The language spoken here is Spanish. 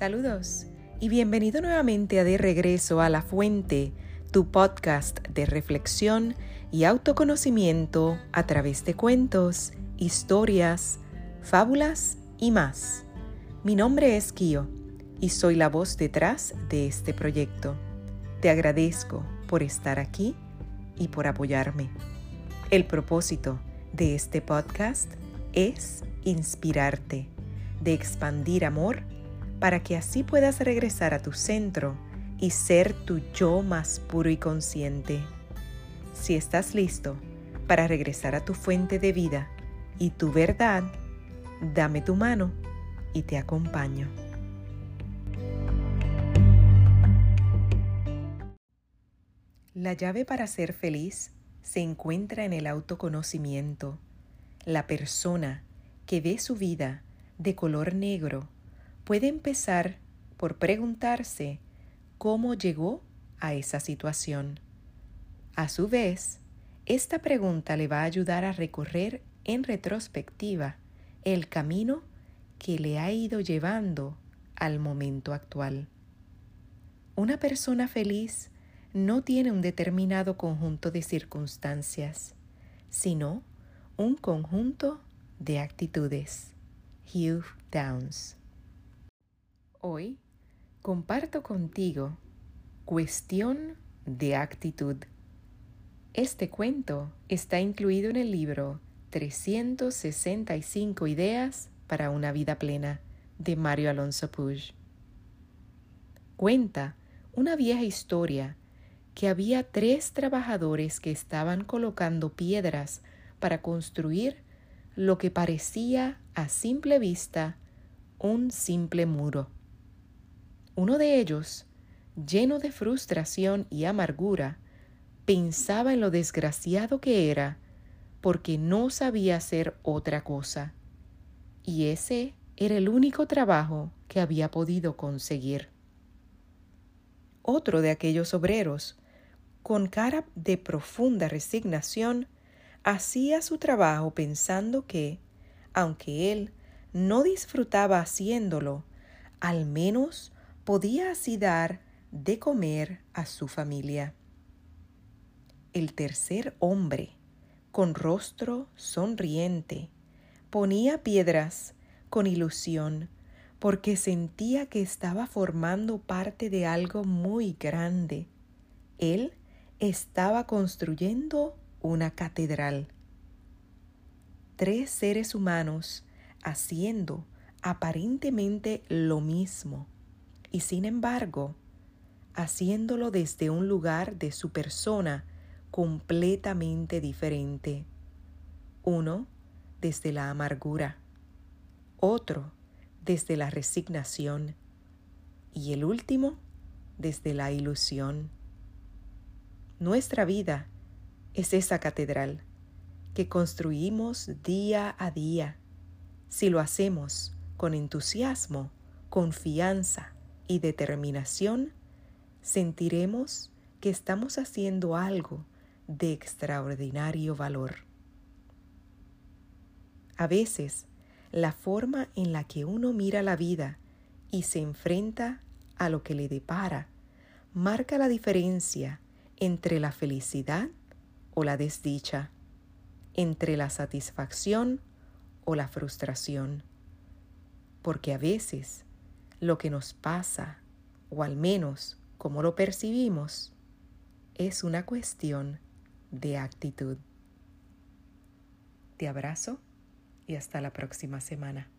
Saludos y bienvenido nuevamente a De Regreso a la Fuente, tu podcast de reflexión y autoconocimiento a través de cuentos, historias, fábulas y más. Mi nombre es Kio y soy la voz detrás de este proyecto. Te agradezco por estar aquí y por apoyarme. El propósito de este podcast es inspirarte, de expandir amor para que así puedas regresar a tu centro y ser tu yo más puro y consciente. Si estás listo para regresar a tu fuente de vida y tu verdad, dame tu mano y te acompaño. La llave para ser feliz se encuentra en el autoconocimiento. La persona que ve su vida de color negro puede empezar por preguntarse cómo llegó a esa situación. A su vez, esta pregunta le va a ayudar a recorrer en retrospectiva el camino que le ha ido llevando al momento actual. Una persona feliz no tiene un determinado conjunto de circunstancias, sino un conjunto de actitudes. Hugh Downs. Hoy comparto contigo Cuestión de actitud. Este cuento está incluido en el libro 365 ideas para una vida plena de Mario Alonso Puig. Cuenta una vieja historia que había tres trabajadores que estaban colocando piedras para construir lo que parecía a simple vista un simple muro. Uno de ellos, lleno de frustración y amargura, pensaba en lo desgraciado que era porque no sabía hacer otra cosa. Y ese era el único trabajo que había podido conseguir. Otro de aquellos obreros con cara de profunda resignación, hacía su trabajo pensando que, aunque él no disfrutaba haciéndolo, al menos podía así dar de comer a su familia. El tercer hombre, con rostro sonriente, ponía piedras con ilusión porque sentía que estaba formando parte de algo muy grande. Él estaba construyendo una catedral. Tres seres humanos haciendo aparentemente lo mismo y sin embargo haciéndolo desde un lugar de su persona completamente diferente. Uno desde la amargura, otro desde la resignación y el último desde la ilusión. Nuestra vida es esa catedral que construimos día a día. Si lo hacemos con entusiasmo, confianza y determinación, sentiremos que estamos haciendo algo de extraordinario valor. A veces, la forma en la que uno mira la vida y se enfrenta a lo que le depara marca la diferencia entre la felicidad o la desdicha, entre la satisfacción o la frustración. Porque a veces lo que nos pasa, o al menos como lo percibimos, es una cuestión de actitud. Te abrazo y hasta la próxima semana.